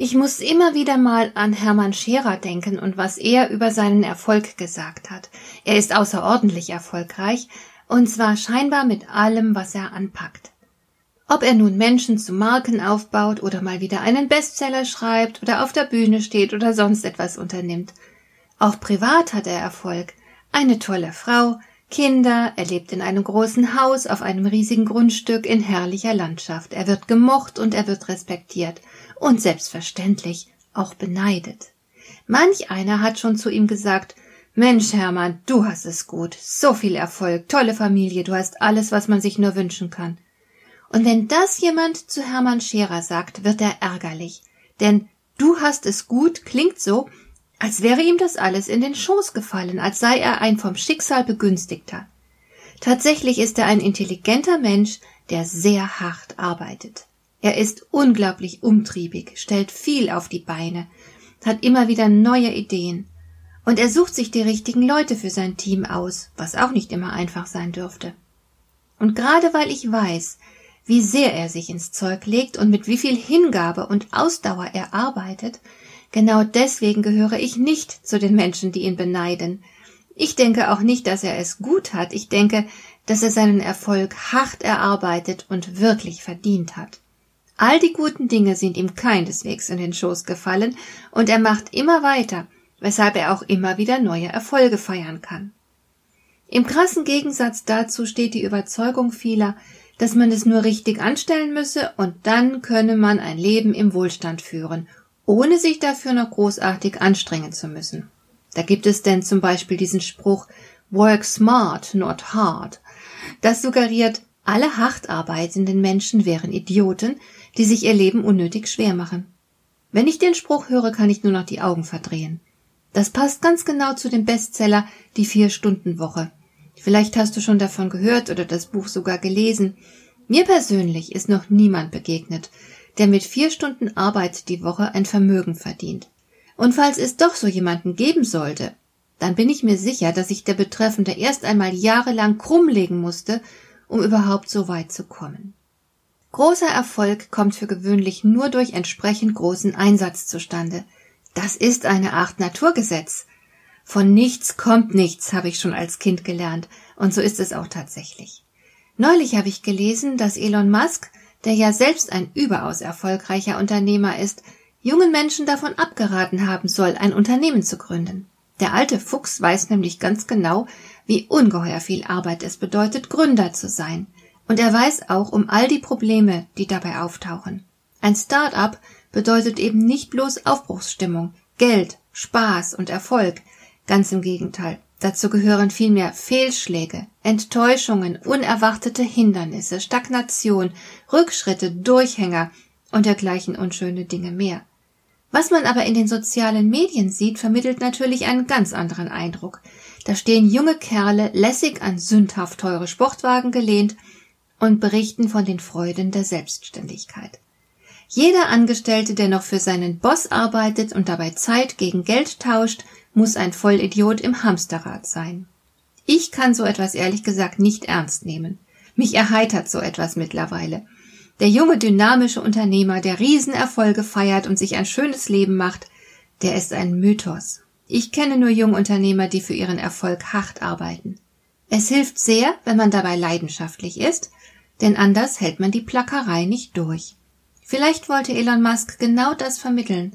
Ich muss immer wieder mal an Hermann Scherer denken und was er über seinen Erfolg gesagt hat. Er ist außerordentlich erfolgreich, und zwar scheinbar mit allem, was er anpackt. Ob er nun Menschen zu Marken aufbaut oder mal wieder einen Bestseller schreibt oder auf der Bühne steht oder sonst etwas unternimmt. Auch privat hat er Erfolg. Eine tolle Frau, Kinder, er lebt in einem großen Haus auf einem riesigen Grundstück in herrlicher Landschaft. Er wird gemocht und er wird respektiert und selbstverständlich auch beneidet. Manch einer hat schon zu ihm gesagt, Mensch, Hermann, du hast es gut, so viel Erfolg, tolle Familie, du hast alles, was man sich nur wünschen kann. Und wenn das jemand zu Hermann Scherer sagt, wird er ärgerlich, denn du hast es gut klingt so, als wäre ihm das alles in den Schoß gefallen, als sei er ein vom Schicksal begünstigter. Tatsächlich ist er ein intelligenter Mensch, der sehr hart arbeitet. Er ist unglaublich umtriebig, stellt viel auf die Beine, hat immer wieder neue Ideen. Und er sucht sich die richtigen Leute für sein Team aus, was auch nicht immer einfach sein dürfte. Und gerade weil ich weiß, wie sehr er sich ins Zeug legt und mit wie viel Hingabe und Ausdauer er arbeitet, genau deswegen gehöre ich nicht zu den Menschen, die ihn beneiden. Ich denke auch nicht, dass er es gut hat, ich denke, dass er seinen Erfolg hart erarbeitet und wirklich verdient hat. All die guten Dinge sind ihm keineswegs in den Schoß gefallen, und er macht immer weiter, weshalb er auch immer wieder neue Erfolge feiern kann. Im krassen Gegensatz dazu steht die Überzeugung vieler, dass man es nur richtig anstellen müsse und dann könne man ein Leben im Wohlstand führen, ohne sich dafür noch großartig anstrengen zu müssen. Da gibt es denn zum Beispiel diesen Spruch Work smart, not hard. Das suggeriert, alle hart arbeitenden Menschen wären Idioten, die sich ihr Leben unnötig schwer machen. Wenn ich den Spruch höre, kann ich nur noch die Augen verdrehen. Das passt ganz genau zu dem Bestseller Die Vier-Stunden-Woche. Vielleicht hast du schon davon gehört oder das Buch sogar gelesen. Mir persönlich ist noch niemand begegnet, der mit vier Stunden Arbeit die Woche ein Vermögen verdient. Und falls es doch so jemanden geben sollte, dann bin ich mir sicher, dass sich der Betreffende erst einmal jahrelang krummlegen musste, um überhaupt so weit zu kommen. Großer Erfolg kommt für gewöhnlich nur durch entsprechend großen Einsatz zustande. Das ist eine Art Naturgesetz. Von nichts kommt nichts, habe ich schon als Kind gelernt, und so ist es auch tatsächlich. Neulich habe ich gelesen, dass Elon Musk, der ja selbst ein überaus erfolgreicher Unternehmer ist, jungen Menschen davon abgeraten haben soll, ein Unternehmen zu gründen. Der alte Fuchs weiß nämlich ganz genau, wie ungeheuer viel Arbeit es bedeutet, Gründer zu sein. Und er weiß auch um all die Probleme, die dabei auftauchen. Ein Start-up bedeutet eben nicht bloß Aufbruchsstimmung, Geld, Spaß und Erfolg. Ganz im Gegenteil. Dazu gehören vielmehr Fehlschläge, Enttäuschungen, unerwartete Hindernisse, Stagnation, Rückschritte, Durchhänger und dergleichen unschöne Dinge mehr. Was man aber in den sozialen Medien sieht, vermittelt natürlich einen ganz anderen Eindruck. Da stehen junge Kerle lässig an sündhaft teure Sportwagen gelehnt und berichten von den Freuden der Selbstständigkeit. Jeder Angestellte, der noch für seinen Boss arbeitet und dabei Zeit gegen Geld tauscht, muss ein Vollidiot im Hamsterrad sein. Ich kann so etwas ehrlich gesagt nicht ernst nehmen. Mich erheitert so etwas mittlerweile. Der junge, dynamische Unternehmer, der Riesenerfolge feiert und sich ein schönes Leben macht, der ist ein Mythos. Ich kenne nur Jungunternehmer, die für ihren Erfolg hart arbeiten. Es hilft sehr, wenn man dabei leidenschaftlich ist, denn anders hält man die Plackerei nicht durch. Vielleicht wollte Elon Musk genau das vermitteln.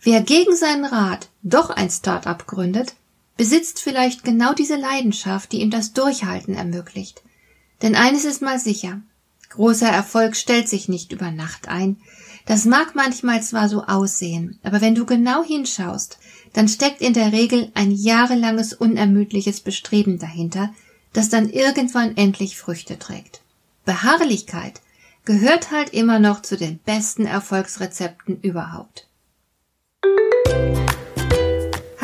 Wer gegen seinen Rat doch ein Start-up gründet, besitzt vielleicht genau diese Leidenschaft, die ihm das Durchhalten ermöglicht. Denn eines ist mal sicher, großer Erfolg stellt sich nicht über Nacht ein. Das mag manchmal zwar so aussehen, aber wenn du genau hinschaust, dann steckt in der Regel ein jahrelanges unermüdliches Bestreben dahinter, das dann irgendwann endlich Früchte trägt. Beharrlichkeit gehört halt immer noch zu den besten Erfolgsrezepten überhaupt.